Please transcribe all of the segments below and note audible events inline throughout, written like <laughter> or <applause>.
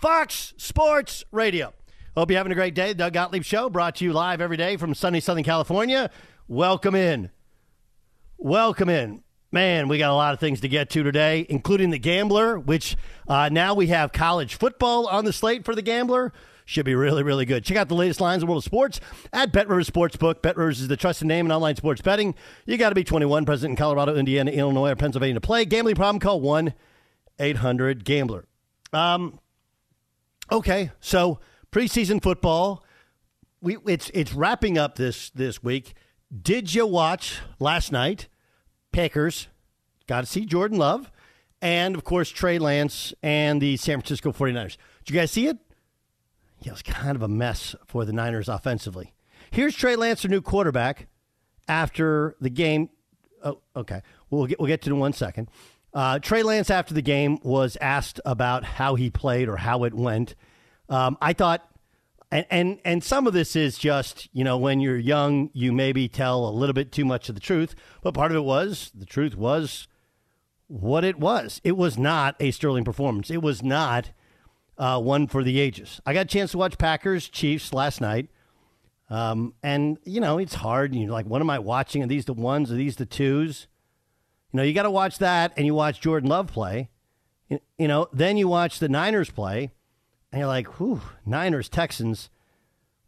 Fox Sports Radio. Hope you're having a great day. Doug Gottlieb Show brought to you live every day from sunny Southern California. Welcome in. Welcome in. Man, we got a lot of things to get to today, including the Gambler, which uh, now we have college football on the slate for the Gambler. Should be really, really good. Check out the latest lines in the world of sports at Bet Rivers Sportsbook. Bet Rivers is the trusted name in online sports betting. You got to be 21, present in Colorado, Indiana, Illinois, or Pennsylvania to play. Gambling problem, call 1 800 Gambler. Um, okay, so preseason football, we it's it's wrapping up this this week. Did you watch last night? Packers got to see Jordan Love, and of course Trey Lance and the San Francisco 49ers. Did you guys see it? Yeah, it was kind of a mess for the Niners offensively. Here's Trey Lance, their new quarterback, after the game. Oh, okay, we'll get we'll get to it in one second. Uh, Trey Lance after the game was asked about how he played or how it went. Um, I thought, and, and and some of this is just you know when you're young, you maybe tell a little bit too much of the truth, but part of it was the truth was what it was. It was not a sterling performance. It was not uh, one for the ages. I got a chance to watch Packers Chiefs last night. Um, and you know it's hard. You're like, what am I watching? Are these the ones? Are these the twos? You know, you got to watch that, and you watch Jordan Love play. You, you know, then you watch the Niners play, and you're like, whew, Niners, Texans.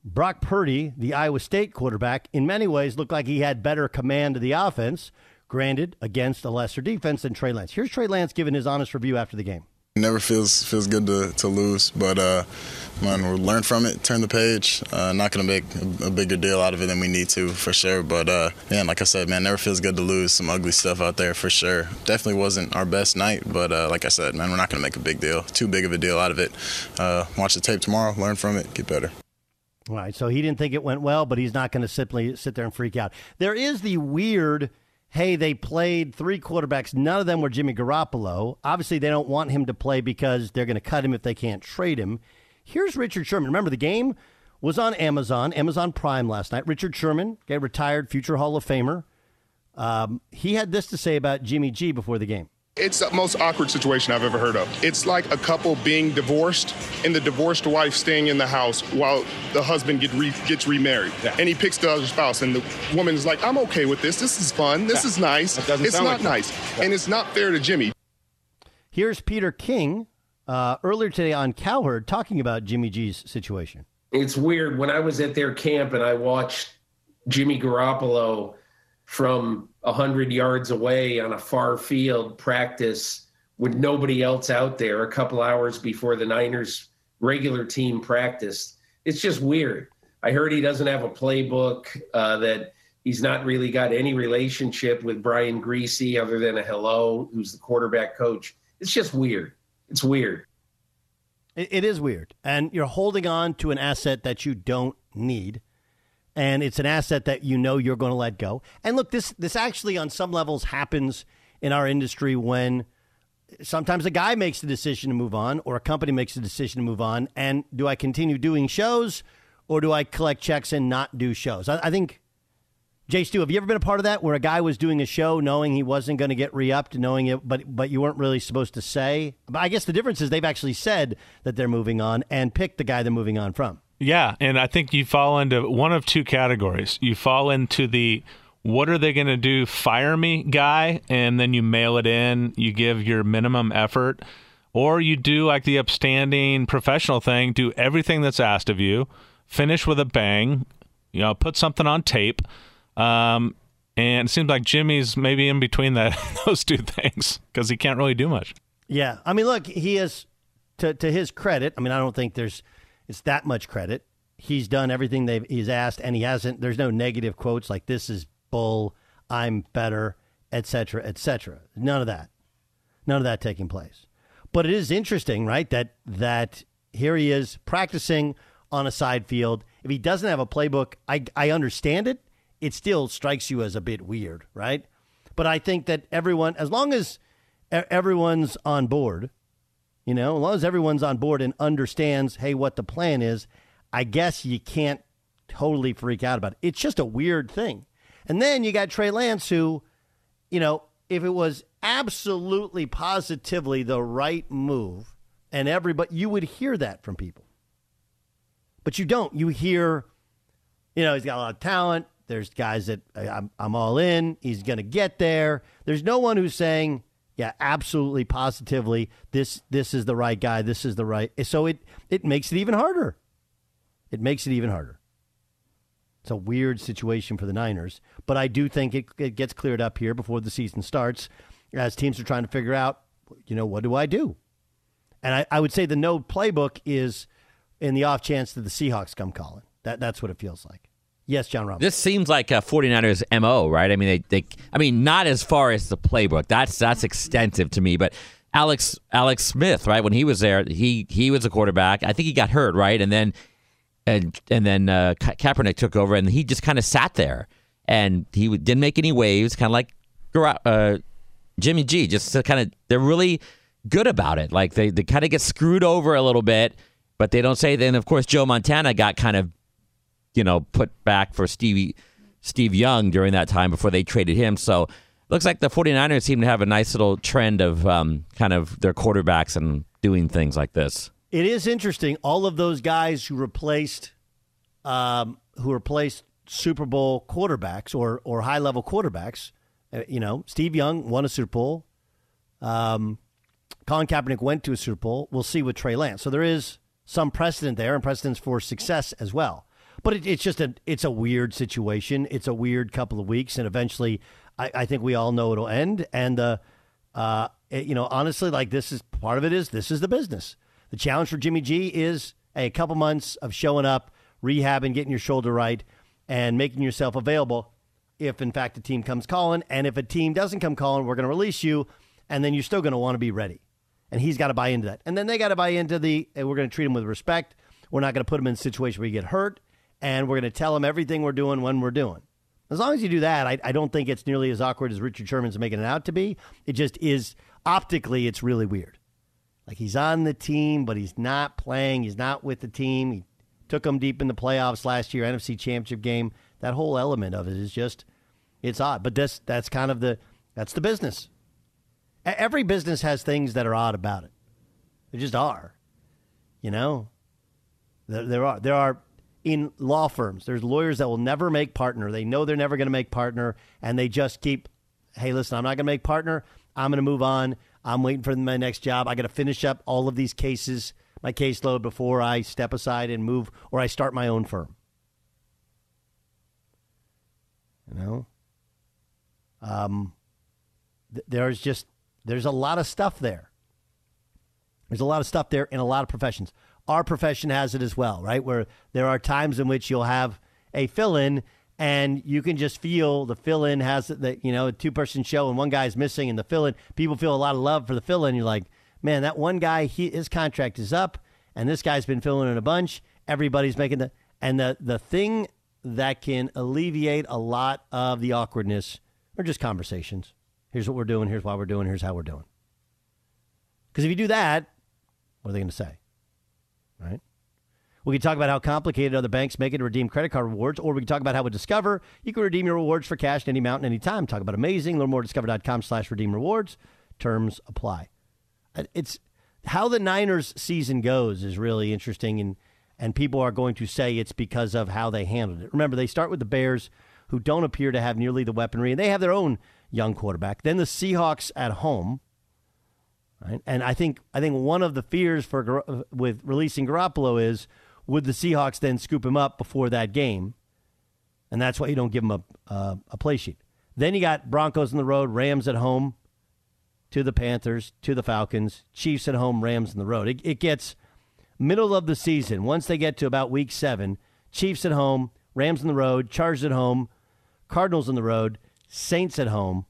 Brock Purdy, the Iowa State quarterback, in many ways looked like he had better command of the offense, granted, against a lesser defense than Trey Lance. Here's Trey Lance giving his honest review after the game. Never feels feels good to, to lose, but uh, man, we'll learn from it, turn the page. Uh, not gonna make a, a, bigger deal out of it than we need to for sure. But uh, man, like I said, man, never feels good to lose. Some ugly stuff out there for sure. Definitely wasn't our best night, but uh, like I said, man, we're not gonna make a big deal, too big of a deal out of it. Uh, watch the tape tomorrow, learn from it, get better. All right, so he didn't think it went well, but he's not going to simply sit there and freak out. There is the weird hey, they played three quarterbacks. None of them were Jimmy Garoppolo. Obviously, they don't want him to play because they're going to cut him if they can't trade him. Here's Richard Sherman. Remember, the game was on Amazon, Amazon Prime last night. Richard Sherman, okay, retired future Hall of Famer. Um, he had this to say about Jimmy G before the game. It's the most awkward situation I've ever heard of. It's like a couple being divorced and the divorced wife staying in the house while the husband get re- gets remarried. Yeah. And he picks the other spouse, and the woman is like, I'm okay with this. This is fun. This yeah. is nice. It's not like nice. Yeah. And it's not fair to Jimmy. Here's Peter King uh, earlier today on Cowherd talking about Jimmy G's situation. It's weird. When I was at their camp and I watched Jimmy Garoppolo from 100 yards away on a far field practice with nobody else out there a couple hours before the Niners regular team practiced. It's just weird. I heard he doesn't have a playbook, uh, that he's not really got any relationship with Brian Griese other than a hello, who's the quarterback coach. It's just weird. It's weird. it is weird. And you're holding on to an asset that you don't need and it's an asset that you know you're going to let go. And look, this this actually on some levels happens in our industry when sometimes a guy makes the decision to move on or a company makes the decision to move on. And do I continue doing shows or do I collect checks and not do shows? I, I think. Jay Stu, have you ever been a part of that where a guy was doing a show knowing he wasn't going to get re-upped, knowing it, but but you weren't really supposed to say? But I guess the difference is they've actually said that they're moving on and picked the guy they're moving on from. Yeah, and I think you fall into one of two categories. You fall into the what are they going to do fire me guy and then you mail it in, you give your minimum effort or you do like the upstanding professional thing, do everything that's asked of you, finish with a bang, you know, put something on tape. Um, and it seems like Jimmy's maybe in between that <laughs> those two things because he can't really do much. Yeah, I mean, look, he is to to his credit. I mean, I don't think there's it's that much credit. He's done everything they've he's asked, and he hasn't. There's no negative quotes like "this is bull," "I'm better," etc., etc. None of that. None of that taking place. But it is interesting, right? That that here he is practicing on a side field. If he doesn't have a playbook, I I understand it. It still strikes you as a bit weird, right? But I think that everyone, as long as everyone's on board, you know, as long as everyone's on board and understands, hey, what the plan is, I guess you can't totally freak out about it. It's just a weird thing. And then you got Trey Lance, who, you know, if it was absolutely positively the right move, and everybody, you would hear that from people. But you don't. You hear, you know, he's got a lot of talent. There's guys that I'm, I'm all in. He's going to get there. There's no one who's saying, yeah, absolutely, positively. This this is the right guy. This is the right. So it it makes it even harder. It makes it even harder. It's a weird situation for the Niners, but I do think it, it gets cleared up here before the season starts, as teams are trying to figure out, you know, what do I do? And I, I would say the no playbook is in the off chance that the Seahawks come calling. That that's what it feels like. Yes, John Roberts. This seems like a 49ers MO, right? I mean, they, they I mean, not as far as the playbook. That's that's extensive to me, but Alex Alex Smith, right? When he was there, he he was a quarterback. I think he got hurt, right? And then and and then uh, Ka- Kaepernick took over, and he just kind of sat there, and he didn't make any waves, kind of like uh, Jimmy G. Just kind of, they're really good about it. Like they they kind of get screwed over a little bit, but they don't say. Then of course Joe Montana got kind of you know, put back for Stevie Steve Young during that time before they traded him. So looks like the 49ers seem to have a nice little trend of um, kind of their quarterbacks and doing things like this. It is interesting. All of those guys who replaced um, who replaced Super Bowl quarterbacks or or high level quarterbacks. Uh, you know, Steve Young won a Super Bowl. Um, Colin Kaepernick went to a Super Bowl. We'll see with Trey Lance. So there is some precedent there and precedents for success as well. But it, it's just a it's a weird situation. It's a weird couple of weeks, and eventually, I, I think we all know it'll end. And uh, uh, it, you know, honestly, like this is part of it is this is the business. The challenge for Jimmy G is a couple months of showing up, rehabbing, getting your shoulder right, and making yourself available if, in fact, a team comes calling. And if a team doesn't come calling, we're going to release you, and then you're still going to want to be ready. And he's got to buy into that. And then they got to buy into the, we're going to treat him with respect. We're not going to put him in a situation where he get hurt, and we're going to tell them everything we're doing when we're doing. As long as you do that, I, I don't think it's nearly as awkward as Richard Sherman's making it out to be. It just is optically, it's really weird. Like he's on the team, but he's not playing. He's not with the team. He took them deep in the playoffs last year, NFC Championship game. That whole element of it is just, it's odd. But that's that's kind of the that's the business. Every business has things that are odd about it. They just are. You know, there, there are there are in law firms. There's lawyers that will never make partner. They know they're never going to make partner, and they just keep, hey, listen, I'm not going to make partner. I'm going to move on. I'm waiting for my next job. I got to finish up all of these cases, my caseload, before I step aside and move or I start my own firm. You know, um, th- there's just there's a lot of stuff there. There's a lot of stuff there in a lot of professions. Our profession has it as well, right? Where there are times in which you'll have a fill in and you can just feel the fill in has the you know a two person show and one guy's missing and the fill in people feel a lot of love for the fill in. You're like, man, that one guy he, his contract is up and this guy's been filling in a bunch. Everybody's making the and the the thing that can alleviate a lot of the awkwardness are just conversations. Here's what we're doing. Here's why we're doing. Here's how we're doing. Because if you do that, what are they going to say? Right? We can talk about how complicated other banks make it to redeem credit card rewards, or we can talk about how with Discover, you can redeem your rewards for cash in any amount and any time. Talk about amazing. Learn more at discover.com slash redeem rewards. Terms apply. Uh, it's how the Niners season goes is really interesting, and, and people are going to say it's because of how they handled it. Remember, they start with the Bears, who don't appear to have nearly the weaponry, and they have their own young quarterback. Then the Seahawks at home. Right? And I think I think one of the fears for with releasing Garoppolo is would the Seahawks then scoop him up before that game? And that's why you don't give him a, uh, a play sheet. Then you got Broncos on the road, Rams at home to the Panthers, to the Falcons, Chiefs at home, Rams on the road. It, it gets middle of the season. Once they get to about week seven, Chiefs at home, Rams on the road, Chargers at home, Cardinals on the road, Saints at home.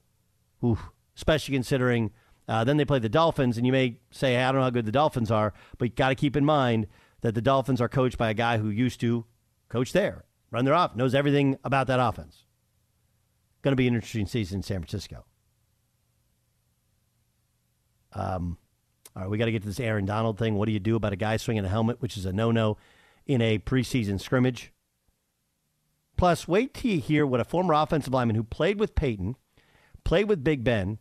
Oof, especially considering uh, then they play the Dolphins, and you may say, hey, I don't know how good the Dolphins are, but you got to keep in mind that the Dolphins are coached by a guy who used to coach there, run their off, knows everything about that offense. Going to be an interesting season in San Francisco. Um, all right, we got to get to this Aaron Donald thing. What do you do about a guy swinging a helmet, which is a no-no in a preseason scrimmage? Plus, wait till you hear what a former offensive lineman who played with Peyton, played with Big Ben,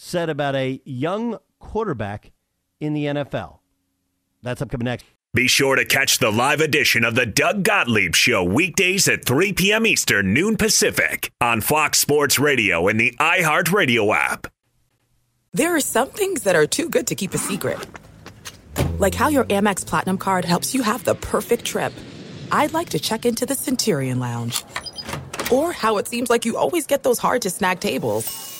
said about a young quarterback in the NFL. That's upcoming next. Be sure to catch the live edition of the Doug Gottlieb Show weekdays at 3 p.m. Eastern, noon Pacific on Fox Sports Radio and the iHeartRadio app. There are some things that are too good to keep a secret. Like how your Amex Platinum card helps you have the perfect trip. I'd like to check into the Centurion Lounge. Or how it seems like you always get those hard to snag tables.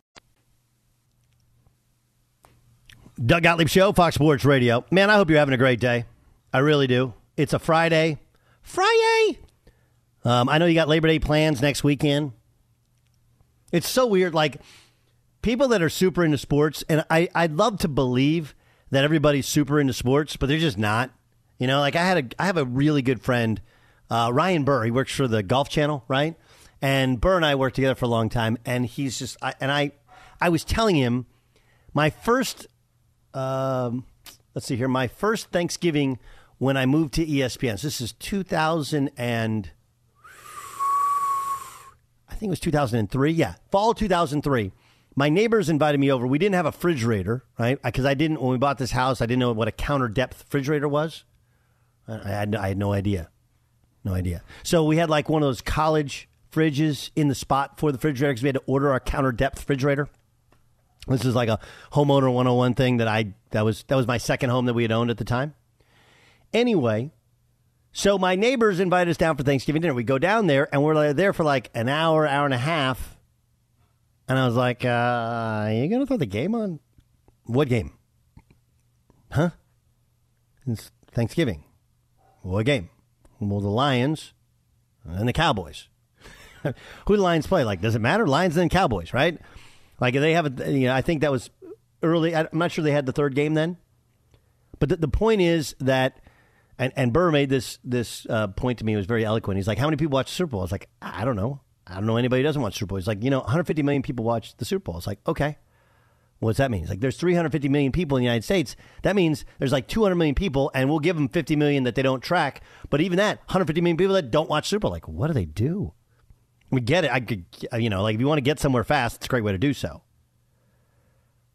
Doug Gottlieb Show, Fox Sports Radio. Man, I hope you're having a great day. I really do. It's a Friday. Friday! Um, I know you got Labor Day plans next weekend. It's so weird. Like, people that are super into sports, and I, I'd love to believe that everybody's super into sports, but they're just not. You know, like I had a, I have a really good friend, uh, Ryan Burr. He works for the Golf Channel, right? And Burr and I worked together for a long time, and he's just, I, and I, I was telling him my first um, let's see here. My first Thanksgiving when I moved to ESPN. So this is 2000 and I think it was 2003. Yeah, fall 2003. My neighbors invited me over. We didn't have a refrigerator, right? Because I didn't when we bought this house. I didn't know what a counter depth refrigerator was. I had, I had no idea, no idea. So we had like one of those college fridges in the spot for the refrigerator because we had to order our counter depth refrigerator. This is like a homeowner 101 thing that I that was that was my second home that we had owned at the time. Anyway, so my neighbors invited us down for Thanksgiving dinner. We go down there and we're there for like an hour, hour and a half. And I was like, uh, "Are you gonna throw the game on? What game? Huh? It's Thanksgiving. What game? Well, the Lions and the Cowboys. <laughs> Who the Lions play? Like, does it matter? Lions and Cowboys, right? Like they have, a, you know, I think that was early. I'm not sure they had the third game then, but the, the point is that, and and Burr made this this uh, point to me. It was very eloquent. He's like, "How many people watch Super Bowl?" I was like, "I don't know. I don't know anybody who doesn't watch Super Bowl." He's like, "You know, 150 million people watch the Super Bowl." It's like, okay. What's that mean? Like there's 350 million people in the United States. That means there's like 200 million people, and we'll give them 50 million that they don't track. But even that, 150 million people that don't watch Super Bowl, like, what do they do? We get it. I could, uh, you know, like if you want to get somewhere fast, it's a great way to do so.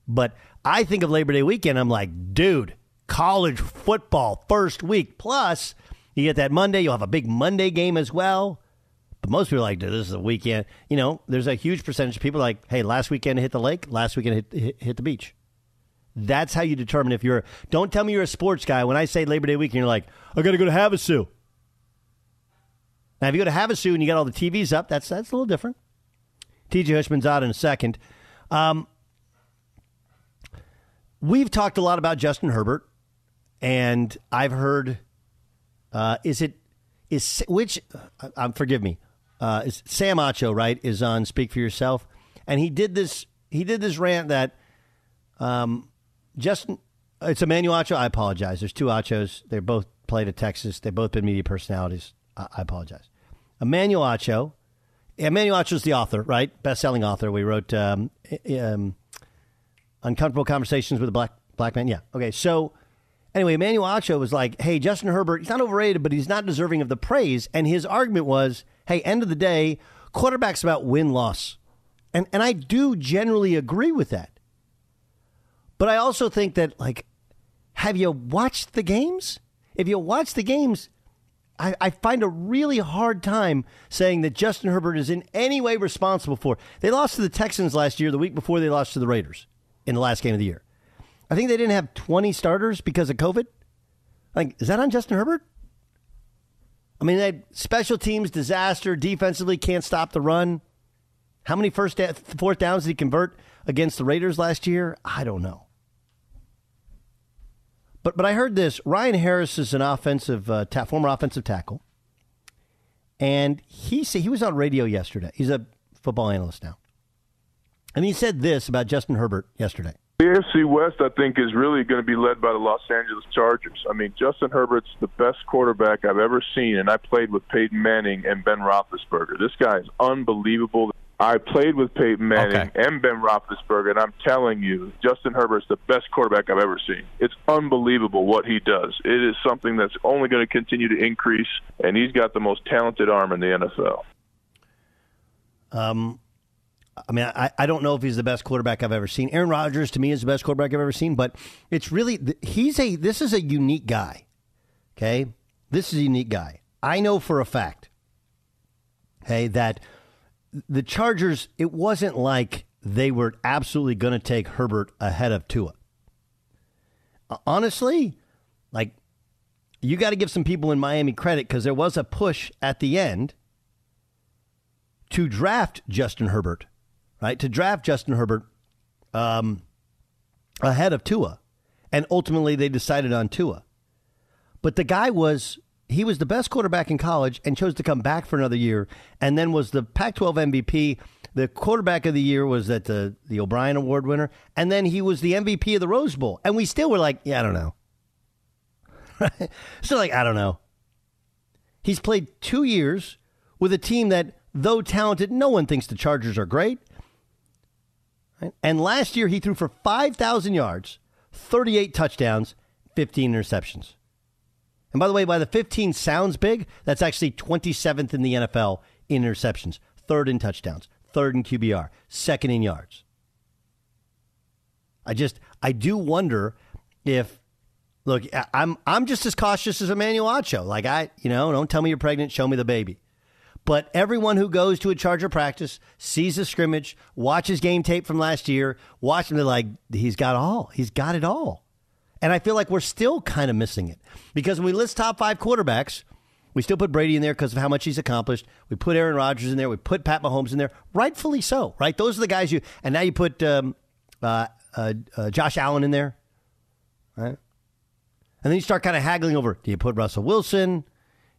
But I think of Labor Day weekend, I'm like, dude, college football first week. Plus, you get that Monday, you'll have a big Monday game as well. But most people are like, dude, this is a weekend. You know, there's a huge percentage of people like, hey, last weekend hit the lake, last weekend hit, hit, hit the beach. That's how you determine if you're. Don't tell me you're a sports guy. When I say Labor Day weekend, you're like, I got to go to Havasu. Now, if you go to Havasu and you got all the TVs up, that's that's a little different. TJ Hushman's out in a second. Um, we've talked a lot about Justin Herbert, and I've heard. Uh, is it is which? Uh, um, forgive me. Uh, is Sam Acho right? Is on Speak for Yourself, and he did this. He did this rant that, um, Justin. It's Emmanuel Acho. I apologize. There's two Achos. They both played at Texas. They've both been media personalities. I, apologize. Emmanuel Acho. Emmanuel Acho is the author, right? Best-selling author. We wrote um, um, uncomfortable conversations with a black black man. Yeah. Okay. So Anyway, Emmanuel Acho was like, hey, Justin Herbert, he's not overrated, but he's not deserving of the praise. And his argument was, hey, end of the day, quarterback's about win loss. And, and I do generally agree with that. But I also think that, like, have you watched the games? If you watch the games, I, I, find a really hard time saying that Justin Herbert is in any way responsible for. They lost to the Texans last year, the week before they lost to the Raiders in the last game of the year. I think they didn't have 20 starters because of COVID. Like, is that on Justin Herbert? I mean, they special teams disaster. Defensively, can't stop the run. How many first fourth downs did he convert against the Raiders last year? I don't know. But but I heard this. Ryan Harris is an offensive uh, ta- former offensive tackle, and he said he was on radio yesterday. He's a football analyst now, and he said this about Justin Herbert yesterday. The AFC West, I think, is really going to be led by the Los Angeles Chargers. I mean, Justin Herbert's the best quarterback I've ever seen, and I played with Peyton Manning and Ben Roethlisberger. This guy is unbelievable. I played with Peyton Manning Okay. and Ben Roethlisberger, and I'm telling you, Justin Herbert's the best quarterback I've ever seen. It's unbelievable what he does. It is something that's only going to continue to increase, and he's got the most talented arm in the NFL. Um, I mean, I, I don't know if he's the best quarterback I've ever seen. Aaron Rodgers to me is the best quarterback I've ever seen, but it's really he's a this is a unique guy. Okay, this is a unique guy. I know for a fact. Okay, that the Chargers. It wasn't like they were absolutely going to take Herbert ahead of Tua. Honestly, like you got to give some people in Miami credit because there was a push at the end to draft Justin Herbert, right? To draft Justin Herbert um, ahead of Tua. And ultimately they decided on Tua. But the guy was, he was the best quarterback in college and chose to come back for another year and then was the Pac 12 MVP. The quarterback of the year was that the, the O'Brien Award winner. And then he was the MVP of the Rose Bowl. And we still were like, yeah, I don't know. <laughs> Still like, I don't know. He's played two years with a team that, though talented, no one thinks the Chargers are great. And last year, he threw for 5,000 yards, 38 touchdowns, 15 interceptions. And by the way, by the 15 sounds big, that's actually 27th in the NFL in interceptions, third in touchdowns, third in QBR, second in yards. I just, I do wonder if Look, I'm I'm just as cautious as Emmanuel Acho. Like I, you know, don't tell me you're pregnant, show me the baby. But everyone who goes to a Charger practice, sees a scrimmage, watches game tape from last year, watch them, they're like, he's got all. He's got it all. And I feel like we're still kind of missing it. Because when we list top five quarterbacks, we still put Brady in there because of how much he's accomplished. We put Aaron Rodgers in there. We put Pat Mahomes in there. Rightfully so, right? Those are the guys you, and now you put um, uh, uh, uh, Josh Allen in there, right? And then you start kind of haggling over: Do you put Russell Wilson?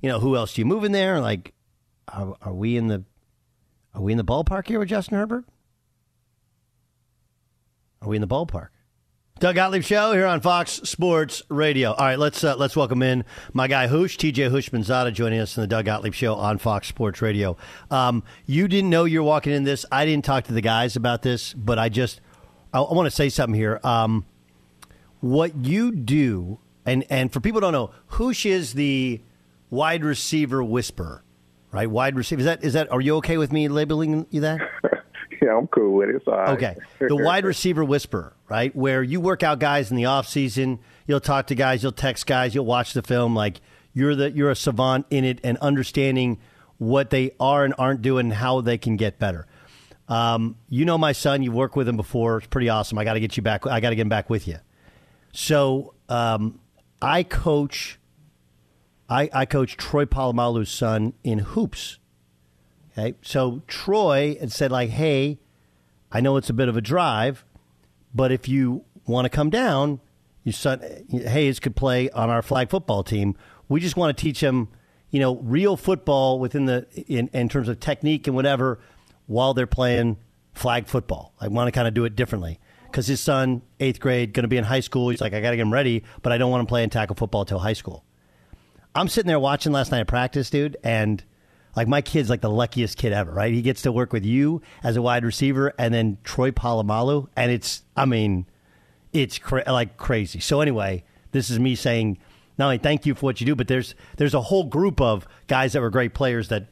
You know, who else do you move in there? Like, are, are we in the are we in the ballpark here with Justin Herbert? Are we in the ballpark? Doug Gottlieb Show here on Fox Sports Radio. All right, let's uh, let's welcome in my guy Hoosh, TJ Houshmandzadeh, joining us in the Doug Gottlieb Show on Fox Sports Radio. Um, you didn't know you were walking in this. I didn't talk to the guys about this, but I just I, I want to say something here. Um, what you do, and and for people who don't know, Hoosh is the wide receiver whisperer, right? Wide receiver. Is that is that? Are you okay with me labeling you that? <laughs> Yeah, I'm cool with it. Okay. The wide receiver whisperer, right? Where you work out guys in the off season, you'll talk to guys, you'll text guys, you'll watch the film like you're the you're a savant in it and understanding what they are and aren't doing how they can get better. Um, you know my son, you've worked with him before. It's pretty awesome. I got to get you back. I got to get him back with you. So um, I coach. I, I coach Troy Polamalu's son in hoops. Okay, so Troy had said like, "Hey, I know it's a bit of a drive, but if you want to come down, your son Hayes could play on our flag football team. We just want to teach him, you know, real football within the in, in terms of technique and whatever, while they're playing flag football. I want to kind of do it differently." Because his son, eighth grade, going to be in high school. He's like, I got to get him ready, but I don't want him playing tackle football till high school. I'm sitting there watching last night at practice, dude, and like my kid's like the luckiest kid ever, right? He gets to work with you as a wide receiver, and then Troy Polamalu, and it's, I mean, it's cra- like crazy. So anyway, this is me saying not only thank you for what you do, but there's there's a whole group of guys that were great players that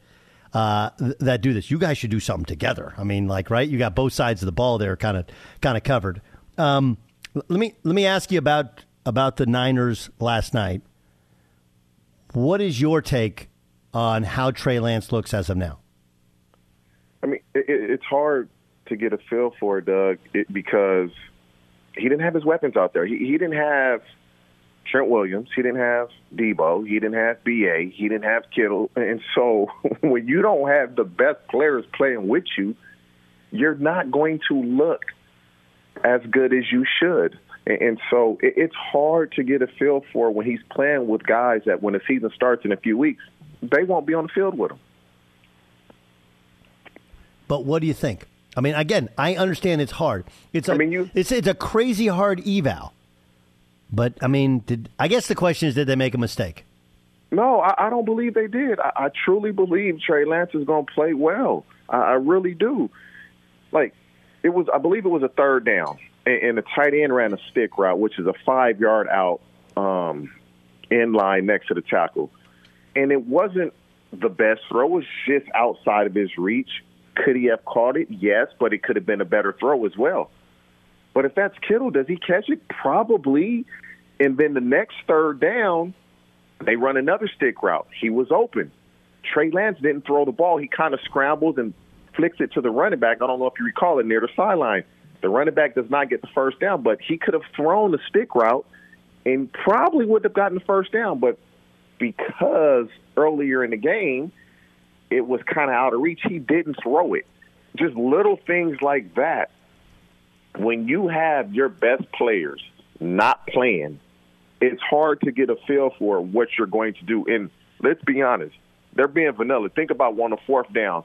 uh, th- that do this. You guys should do something together. I mean, like, right? You got both sides of the ball there, kind of kind of covered. Um, let me let me ask you about about the Niners last night. What is your take on how Trey Lance looks as of now? I mean, it, it's hard to get a feel for Doug, it, because he didn't have his weapons out there. He, he didn't have Trent Williams. He didn't have Deebo. He didn't have BA. He didn't have Kittle. And so <laughs> when you don't have the best players playing with you, you're not going to look as good as you should. And so it's hard to get a feel for when he's playing with guys that when the season starts in a few weeks, they won't be on the field with them. But what do you think? I mean, again, I understand it's hard. It's a, I mean, you, it's it's a crazy hard eval. But I mean, did I guess the question is, did they make a mistake? No, I, I don't believe they did. I, I truly believe Trey Lance is going to play well. I, I really do. Like it was, I believe it was a third down, and, and the tight end ran a stick route, which is a five yard out um, in line next to the tackle, and it wasn't the best throw. It was just outside of his reach. Could he have caught it? Yes, but it could have been a better throw as well. But if that's Kittle, does he catch it? Probably. And then the next third down, they run another stick route. He was open. Trey Lance didn't throw the ball. He kind of scrambles and flicks it to the running back. I don't know if you recall it near the sideline. The running back does not get the first down, but he could have thrown the stick route and probably would have gotten the first down. But because earlier in the game, it was kind of out of reach, he didn't throw it. Just little things like that. When you have your best players not playing, it's hard to get a feel for what you're going to do. And let's be honest, they're being vanilla. Think about one a fourth down.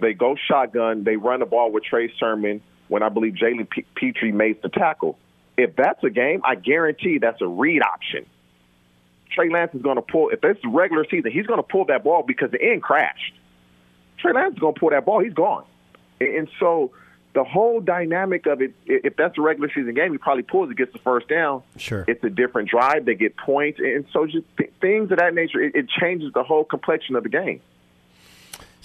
They go shotgun. They run the ball with Trey Sermon when I believe Jalen Pitre made the tackle. If that's a game, I guarantee that's a read option. Trey Lance is going to pull. If it's a regular season, he's going to pull that ball because the end crashed. Trey Lance is going to pull that ball. He's gone. And so the whole dynamic of it, if that's a regular season game, he probably pulls it, gets the first down. Sure. It's a different drive. They get points. And so just th- things of that nature, it, it changes the whole complexion of the game.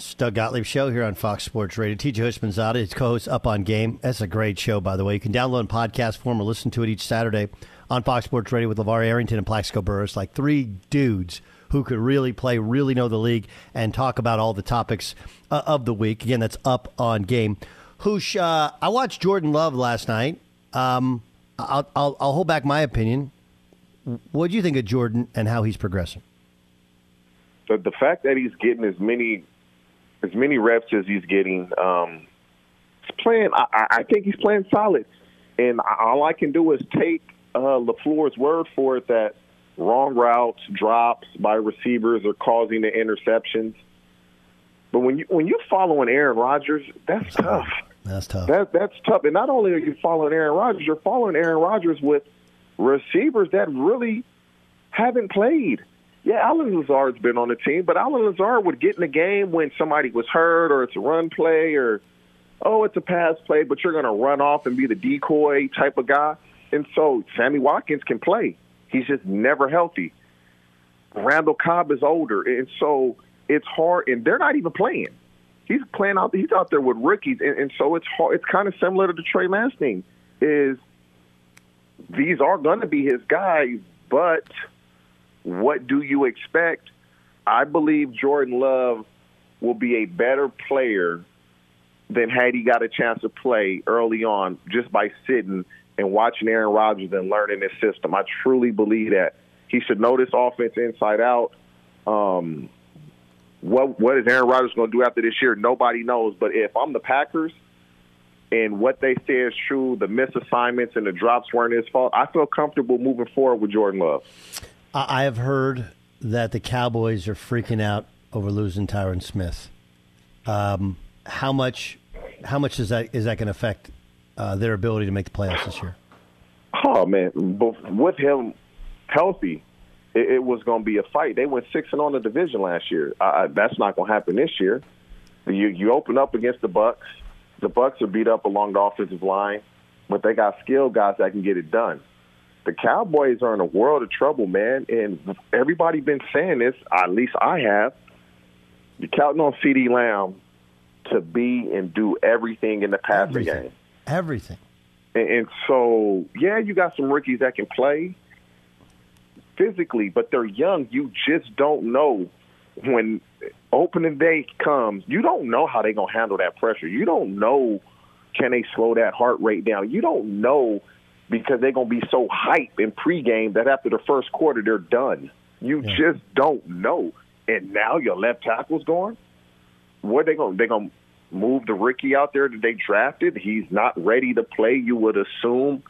Doug Gottlieb show here on Fox Sports Radio. TJ Houshmandzadeh, his co-host Up on Game. That's a great show, by the way. You can download in podcast form or listen to it each Saturday on Fox Sports Radio with LeVar Arrington and Plaxico Burress, like three dudes who could really play, really know the league, and talk about all the topics uh, of the week. Again, that's Up on Game. Hoosh, uh, I watched Jordan Love last night. Um, I'll, I'll, I'll hold back my opinion. What do you think of Jordan and how he's progressing? The fact that he's getting as many as many reps as he's getting, um, he's playing. I, I think he's playing solid, and all I can do is take uh, Lafleur's word for it that wrong routes, drops by receivers are causing the interceptions. But when you when you're following Aaron Rodgers, that's tough. That's tough. That that's tough. And not only are you following Aaron Rodgers, you're following Aaron Rodgers with receivers that really haven't played. Yeah, Allen Lazard's been on the team, but Allen Lazard would get in the game when somebody was hurt or it's a run play or oh, it's a pass play, but you're going to run off and be the decoy type of guy. And so Sammy Watkins can play. He's just never healthy. Randall Cobb is older, and so it's hard. And they're not even playing. He's playing out. He's out there with rookies, and, and so it's hard. It's kind of similar to the Trey Lance thing. Is these are going to be his guys, but what do you expect? I believe Jordan Love will be a better player than had he got a chance to play early on just by sitting and watching Aaron Rodgers and learning his system. I truly believe that he should know this offense inside out. Um, what what is Aaron Rodgers going to do after this year? Nobody knows. But if I'm the Packers and what they say is true, the miss assignments and the drops weren't his fault, I feel comfortable moving forward with Jordan Love. I have heard that the Cowboys are freaking out over losing Tyron Smith. Um, how much? How much is that? Is that going to affect uh, their ability to make the playoffs this year? Oh man, with him healthy, it, it was going to be a fight. They went six and on the division last year. Uh, that's not going to happen this year. You you open up against the Bucs. The Bucs are beat up along the offensive line, but they got skilled guys that can get it done. The Cowboys are in a world of trouble, man. And everybody been saying this. At least I have. You're counting on CeeDee Lamb to be and do everything in the passing Everything. game. Everything. And, and so, yeah, you got some rookies that can play physically, but they're young. You just don't know when opening day comes. You don't know how they're gonna handle that pressure. You don't know can they slow that heart rate down. You don't know because they're gonna be so hype in pregame that after the first quarter they're done. You just don't know. And now your left tackle's gone. What they gonna they gonna move the Ricky out there that they drafted? He's not ready to play. You would assume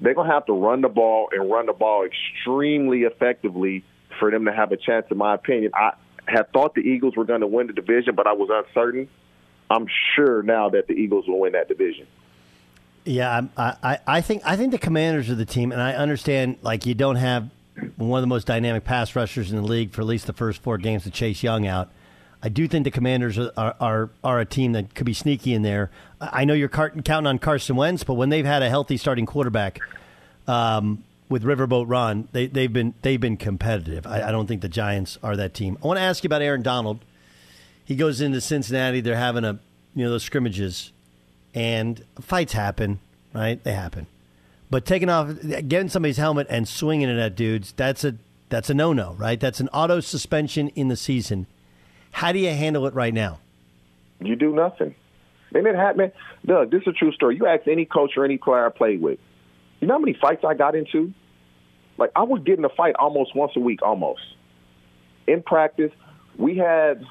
they're gonna have to run the ball and run the ball extremely effectively for them to have a chance. In my opinion, I had thought the Eagles were going to win the division, but I was uncertain. I'm sure now that the Eagles will win that division. Yeah, I, I, I think I think the Commanders are the team, and I understand like you don't have one of the most dynamic pass rushers in the league for at least the first four games to Chase Young out. I do think the Commanders are are, are, a team that could be sneaky in there. I know you're counting on Carson Wentz, but when they've had a healthy starting quarterback um, with Riverboat Ron, they, they've been they've been competitive. I, I don't think the Giants are that team. I want to ask you about Aaron Donald. He goes into Cincinnati. They're having a you know those scrimmages, and fights happen, right? They happen. But taking off, getting somebody's helmet and swinging it at dudes, that's a that's a no no, right? That's an auto suspension in the season. How do you handle it right now? You do nothing. And it happened. Doug, this is a true story. You ask any coach or any player I played with, you know how many fights I got into? Like, I was getting a fight almost once a week, almost. In practice, we had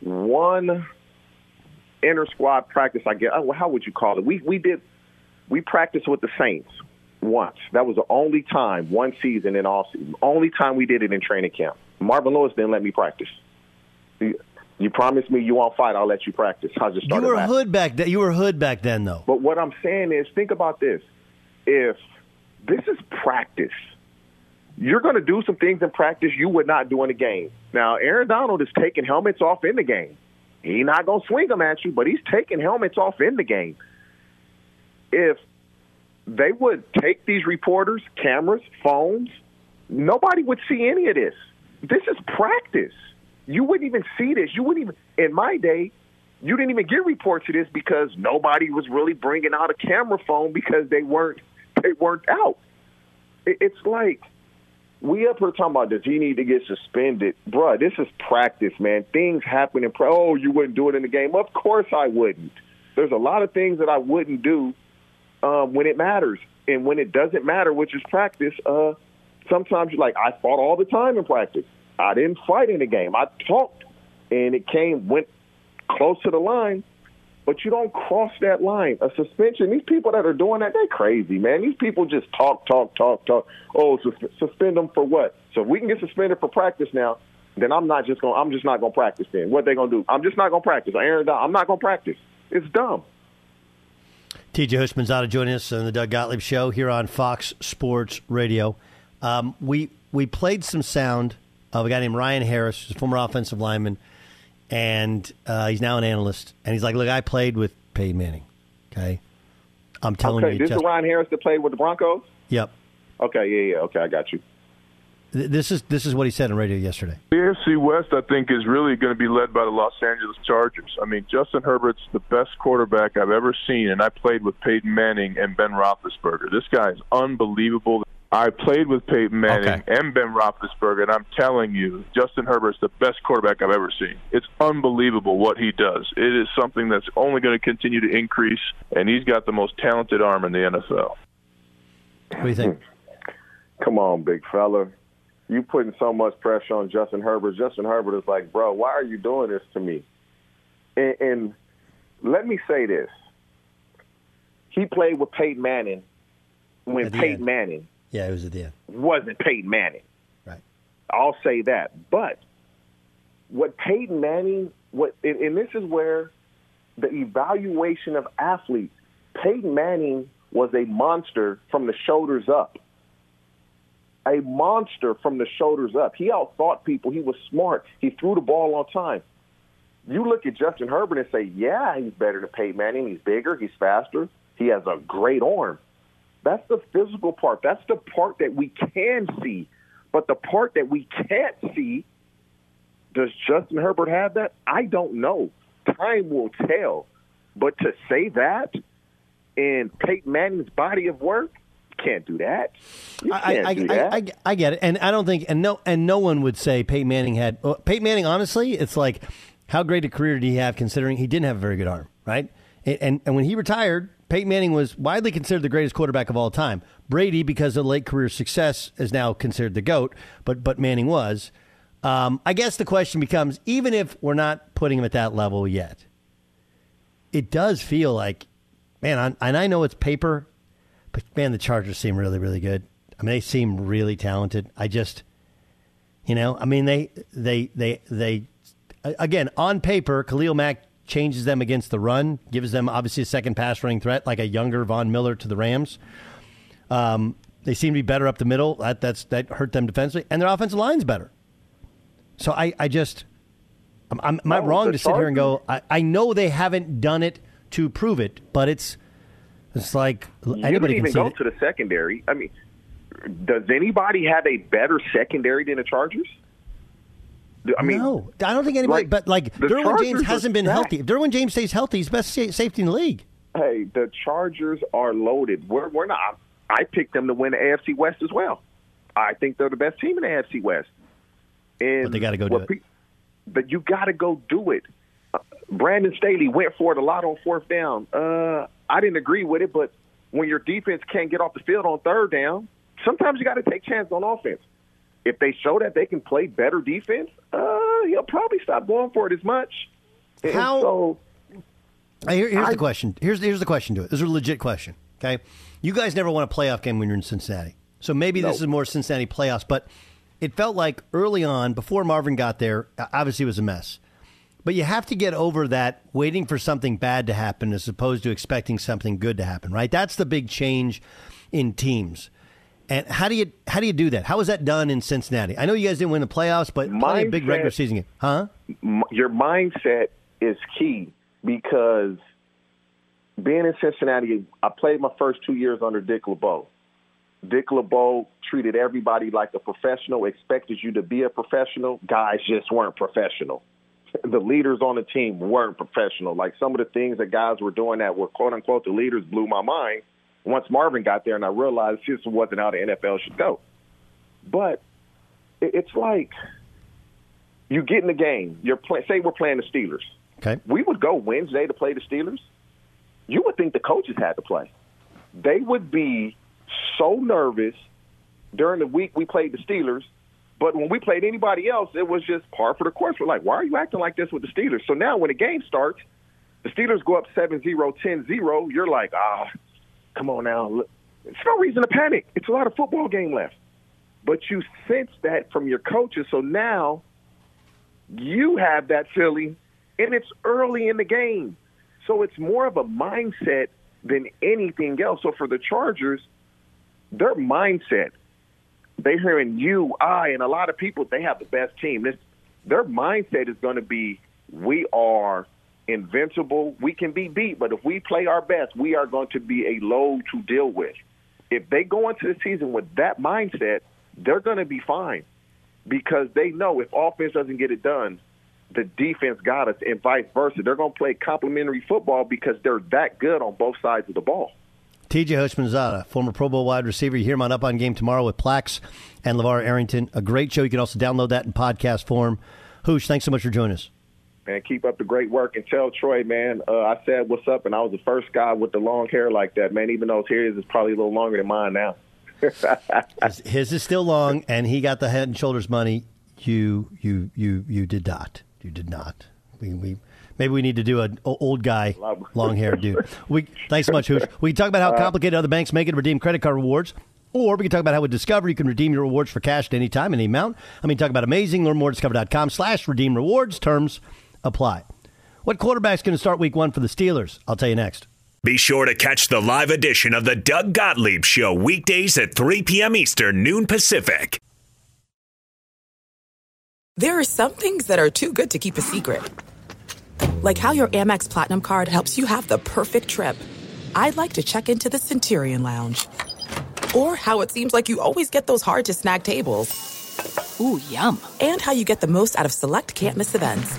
one inter squad practice, I guess. Oh, how would you call it? We, we did, we practiced with the Saints once. That was the only time, one season in all season. Only time we did it in training camp. Marvin Lewis didn't let me practice. You, you promised me you won't fight, I'll let you practice. I just started. You were laughing. hood back then. You were hood back then, though. But what I'm saying is, think about this. If this is practice, you're going to do some things in practice you would not do in a game. Now, Aaron Donald is taking helmets off in the game. He's not to swing them at you, but he's taking helmets off in the game. If they would take these reporters, cameras, phones, nobody would see any of this. This is practice. You wouldn't even see this. You wouldn't even, in my day, you didn't even get reports of this because nobody was really bringing out a camera phone because they weren't they weren't out. It's like we up here talking about does he need to get suspended, Bruh, This is practice, man. Things happen in. Pra- oh, you wouldn't do it in the game. Of course I wouldn't. There's a lot of things that I wouldn't do um, when it matters, and when it doesn't matter, which is practice. Uh, sometimes you're like, I fought all the time in practice. I didn't fight in the game. I talked, and it came went close to the line, but you don't cross that line. A suspension. These people that are doing that, they're crazy, man. These people just talk, talk, talk, talk. Oh, sus- suspend them for what? So if we can get suspended for practice now, then I'm not just going. I'm just not going to practice. Then what they going to do? I'm just not going to practice. Aaron, I'm not going to practice. It's dumb. TJ Houshmandzadeh joining us on the Doug Gottlieb Show here on Fox Sports Radio. Um, we we played some sound of a guy named Ryan Harris, who's a former offensive lineman, and uh, he's now an analyst. And he's like, "Look, I played with Peyton Manning. Okay, I'm telling okay, you, this just, is Ryan Harris that played with the Broncos. yep. Okay, yeah, yeah. Okay, I got you. This is this is what he said on radio yesterday. The AFC West, I think, is really going to be led by the Los Angeles Chargers. I mean, Justin Herbert's the best quarterback I've ever seen, and I played with Peyton Manning and Ben Roethlisberger. This guy is unbelievable. I played with Peyton Manning and Ben Roethlisberger, and I'm telling you, Justin Herbert's the best quarterback I've ever seen. It's unbelievable what he does. It is something that's only going to continue to increase, and he's got the most talented arm in the NFL. What do you think? <laughs> Come on, big fella. You putting so much pressure on Justin Herbert. Justin Herbert is like, bro, why are you doing this to me? And, and let me say this: he played with Peyton Manning when Peyton end. Manning Yeah, it was at the end. wasn't Peyton Manning. Right. I'll say that. But what Peyton Manning, what, and, and this is where the evaluation of athletes, Peyton Manning was a monster from the shoulders up. A monster from the shoulders up. He outthought people. He was smart. He threw the ball on time. You look at Justin Herbert and say, yeah, he's better than Peyton Manning. He's bigger. He's faster. He has a great arm. That's the physical part. That's the part that we can see. But the part that we can't see, does Justin Herbert have that? I don't know. Time will tell. But to say that in Peyton Manning's body of work, can't do that. You I, can't I, do I, that. I, I get it, and I don't think, and no, and no one would say Peyton Manning had. uh, Peyton Manning, honestly, it's like, how great a career did he have, considering he didn't have a very good arm, right? And and, and when he retired, Peyton Manning was widely considered the greatest quarterback of all time. Brady, because of late career success, is now considered the goat, but but Manning was. Um, I guess the question becomes, even if we're not putting him at that level yet, it does feel like, man, I, and I know it's paper, but man, the Chargers seem really, really good. I mean, they seem really talented. I just, you know, I mean, they, they, they, they, again, on paper, Khalil Mack changes them against the run, gives them obviously a second pass running threat, like a younger Von Miller to the Rams. Um, they seem to be better up the middle. That that's that hurt them defensively, and their offensive line's better. So I, I just, I'm, I'm, am I wrong to sit here and go? I, I know they haven't done it to prove it, but it's, it's like you anybody didn't can even go it. to the secondary. I mean, does anybody have a better secondary than the Chargers? I mean, no, I don't think anybody. like, but like the Derwin Chargers James hasn't been stacked. healthy. If Derwin James stays healthy, he's best safety in the league. Hey, the Chargers are loaded. We're we're not. I picked them to win the AFC West as well. I think they're the best team in the AFC West. And But they gotta go do what it. but you got to go do it. Uh, Brandon Staley went for it a lot on fourth down. Uh, I didn't agree with it, but when your defense can't get off the field on third down, sometimes you got to take chances on offense. If they show that they can play better defense, uh, he'll probably stop going for it as much. And How- so Here, here's I- the question. Here's here's the question to it. This is a legit question. Okay, you guys never won a playoff game when you're in Cincinnati, so maybe this is more Cincinnati playoffs. But it felt like early on, before Marvin got there, obviously it was a mess. But you have to get over that waiting for something bad to happen as opposed to expecting something good to happen. Right? That's the big change in teams. And how do you how do you do that? How was that done in Cincinnati? I know you guys didn't win the playoffs, but plenty of big Mindset- regular season game, huh? m- your mindset is key because being in Cincinnati, I played my first two years under Dick LeBeau. Dick LeBeau treated everybody like a professional, expected you to be a professional. Guys just weren't professional. The leaders on the team weren't professional. Like some of the things that guys were doing that were quote unquote the leaders blew my mind once Marvin got there and I realized this wasn't how the NFL should go. But it's like you get in the game. You're play, say we're playing the Steelers. Okay. We would go Wednesday to play the Steelers. You would think the coaches had to play. They would be so nervous during the week we played the Steelers, but when we played anybody else, it was just par for the course. We're like, why are you acting like this with the Steelers? So now when the game starts, the Steelers go up 7-0, 10-0, you're like, ah, come on now. It's no reason to panic. It's a lot of football game left. But you sense that from your coaches. So now you have that feeling, and it's early in the game. So it's more of a mindset than anything else. So for the Chargers, their mindset, they're hearing you, I, and a lot of people, they have the best team. This, their mindset is going to be, we are invincible. We can be beat, but if we play our best, we are going to be a load to deal with. If they go into the season with that mindset, they're going to be fine because they know if offense doesn't get it done, the defense got us, and vice versa. They're going to play complementary football because they're that good on both sides of the ball. TJ Houshmandzadeh, former Pro Bowl wide receiver. You hear him on Up on Game tomorrow with Plax and LaVar Arrington. A great show. You can also download that in podcast form. Hoosh, thanks so much for joining us. Man, keep up the great work and tell Troy, man. Uh, I said what's up, and I was the first guy with the long hair like that, man. Even though his hair is probably a little longer than mine now. <laughs> His, his is still long, and he got the head and shoulders money. You, you, you, you did not. You did not. We, we maybe we need to do an old guy, long hair dude. We thanks so much, Hoosh. We can talk about how Uh, complicated other banks make it to redeem credit card rewards. Or we can talk about how with Discover you can redeem your rewards for cash at any time, any amount. I mean, talk about amazing. Learn more at discover.com slash redeem rewards. Terms apply. What quarterback's going to start week one for the Steelers? I'll tell you next. Be sure to catch the live edition of the Doug Gottlieb Show weekdays at 3 p.m. Eastern, noon Pacific. There are some things that are too good to keep a secret. Like how your Amex Platinum card helps you have the perfect trip. I'd like to check into the Centurion Lounge. Or how it seems like you always get those hard to snag tables. Ooh, yum. And how you get the most out of select can't miss events.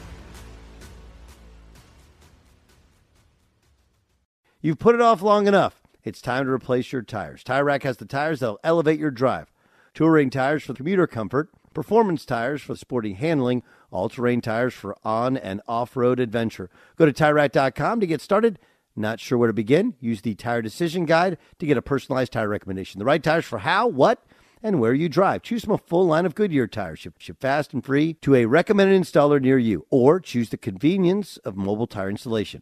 You've put it off long enough. It's time to replace your tires. Tire Rack has the tires that'll elevate your drive. Touring tires for commuter comfort, performance tires for sporty handling, all-terrain tires for on and off-road adventure. Go to TireRack.com to get started. Not sure where to begin? Use the Tire Decision Guide to get a personalized tire recommendation. The right tires for how, what, and where you drive. Choose from a full line of Goodyear tires. Ship, ship fast and free to a recommended installer near you. Or choose the convenience of mobile tire installation.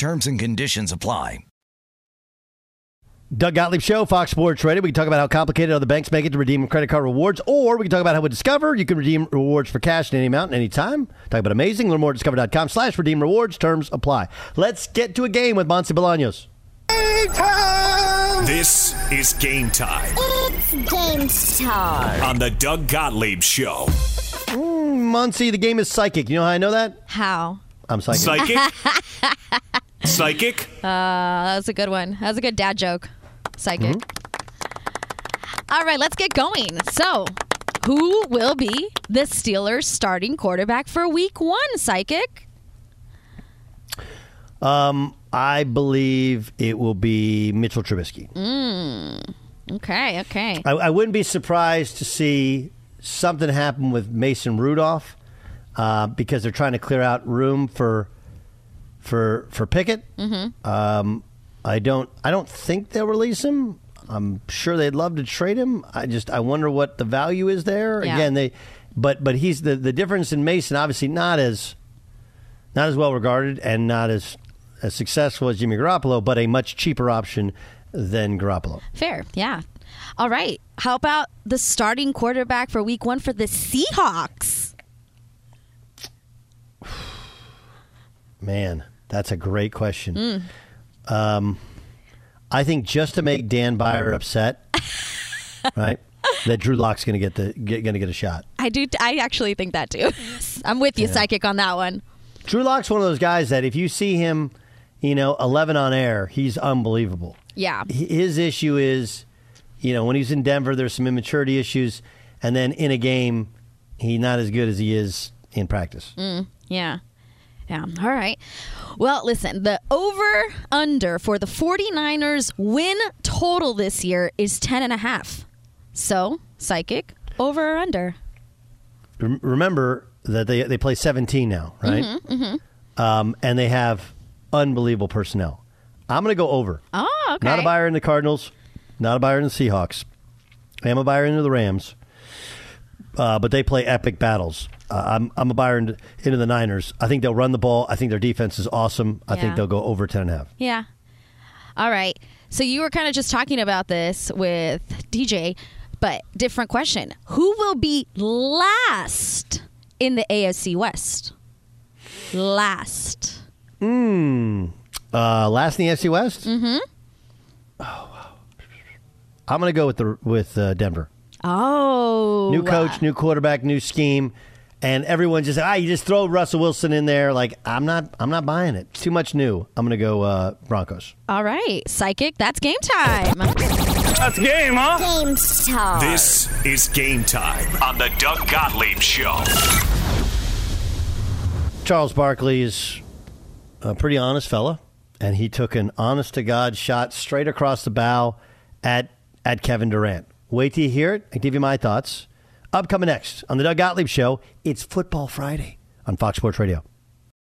Terms and conditions apply. Doug Gottlieb Show, Fox Sports Radio. We can talk about how complicated other banks make it to redeem credit card rewards, or we can talk about how with Discover you can redeem rewards for cash in any amount, any time. Talk about amazing. Learn more at discover.com slash redeem rewards. Terms apply. Let's get to a game with Monse Bolaños. This is game time It's game time. on the Doug Gottlieb Show. Mm, Monse, the game is psychic. You know how I know that? How? I'm psychic. Psychic? <laughs> Psychic? Uh, that was a good one. That was a good dad joke. Psychic. All right, let's get going. So, who will be the Steelers' starting quarterback for Week One? Psychic. Um, I believe it will be Mitchell Trubisky. Mm. Okay. Okay. I, I wouldn't be surprised to see something happen with Mason Rudolph uh, because they're trying to clear out room for for for Pickett. Mm-hmm. Um, I don't I don't think they'll release him. I'm sure they'd love to trade him. I just I wonder what the value is there. Yeah. Again, they but but he's the the difference in Mason obviously not as not as well regarded and not as as successful as Jimmy Garoppolo, but a much cheaper option than Garoppolo. Fair. Yeah. All right. How about the starting quarterback for Week One for the Seahawks? Man, that's a great question. Mm. Um, I think just to make Dan Beyer upset, <laughs> right? That Drew Lock's going to get the get, going to get a shot. I do. I actually think that too. <laughs> I'm with you, Yeah. Psychic, on that one. Drew Lock's one of those guys that if you see him, you know, 11 on air, he's unbelievable. Yeah. His issue is you know, when he's in Denver, there's some immaturity issues, and then in a game, he's not as good as he is in practice. Mm, yeah. Yeah. All right. Well, listen, the over under for the 49ers win total this year is 10 and a half. So, psychic, over or under? Remember that they they play 17 now, right? Mm-hmm, mm-hmm. Um, and they have unbelievable personnel. I'm going to go over. Oh, okay. Not a buyer in the Cardinals, not a buyer in the Seahawks. I am a buyer into the Rams, uh, but they play epic battles. Uh, I'm, I'm a buyer into, into the Niners. I think they'll run the ball. I think their defense is awesome. I Yeah. think they'll go over 10 and a half. Yeah. All right. So you were kind of just talking about this with TJ, but different question. Who will be last in the AFC West? Last. Hmm. Uh, last in the NFC West? Mm-hmm. Oh, wow. I'm going to go with the with uh, Denver. Oh. New coach, new quarterback, new scheme, and everyone just ah, you just throw Russell Wilson in there. Like I'm not, I'm not buying it. Too much new. I'm going to go uh, Broncos. All right. Psychic, that's game time. That's game, huh? Game time. This is game time on the Doug Gottlieb Show. Charles Barkley is a pretty honest fella, and he took an honest to God shot straight across the bow at at Kevin Durant. Wait till you hear it. I give you my thoughts. Upcoming next on the Doug Gottlieb Show, it's Football Friday on Fox Sports Radio.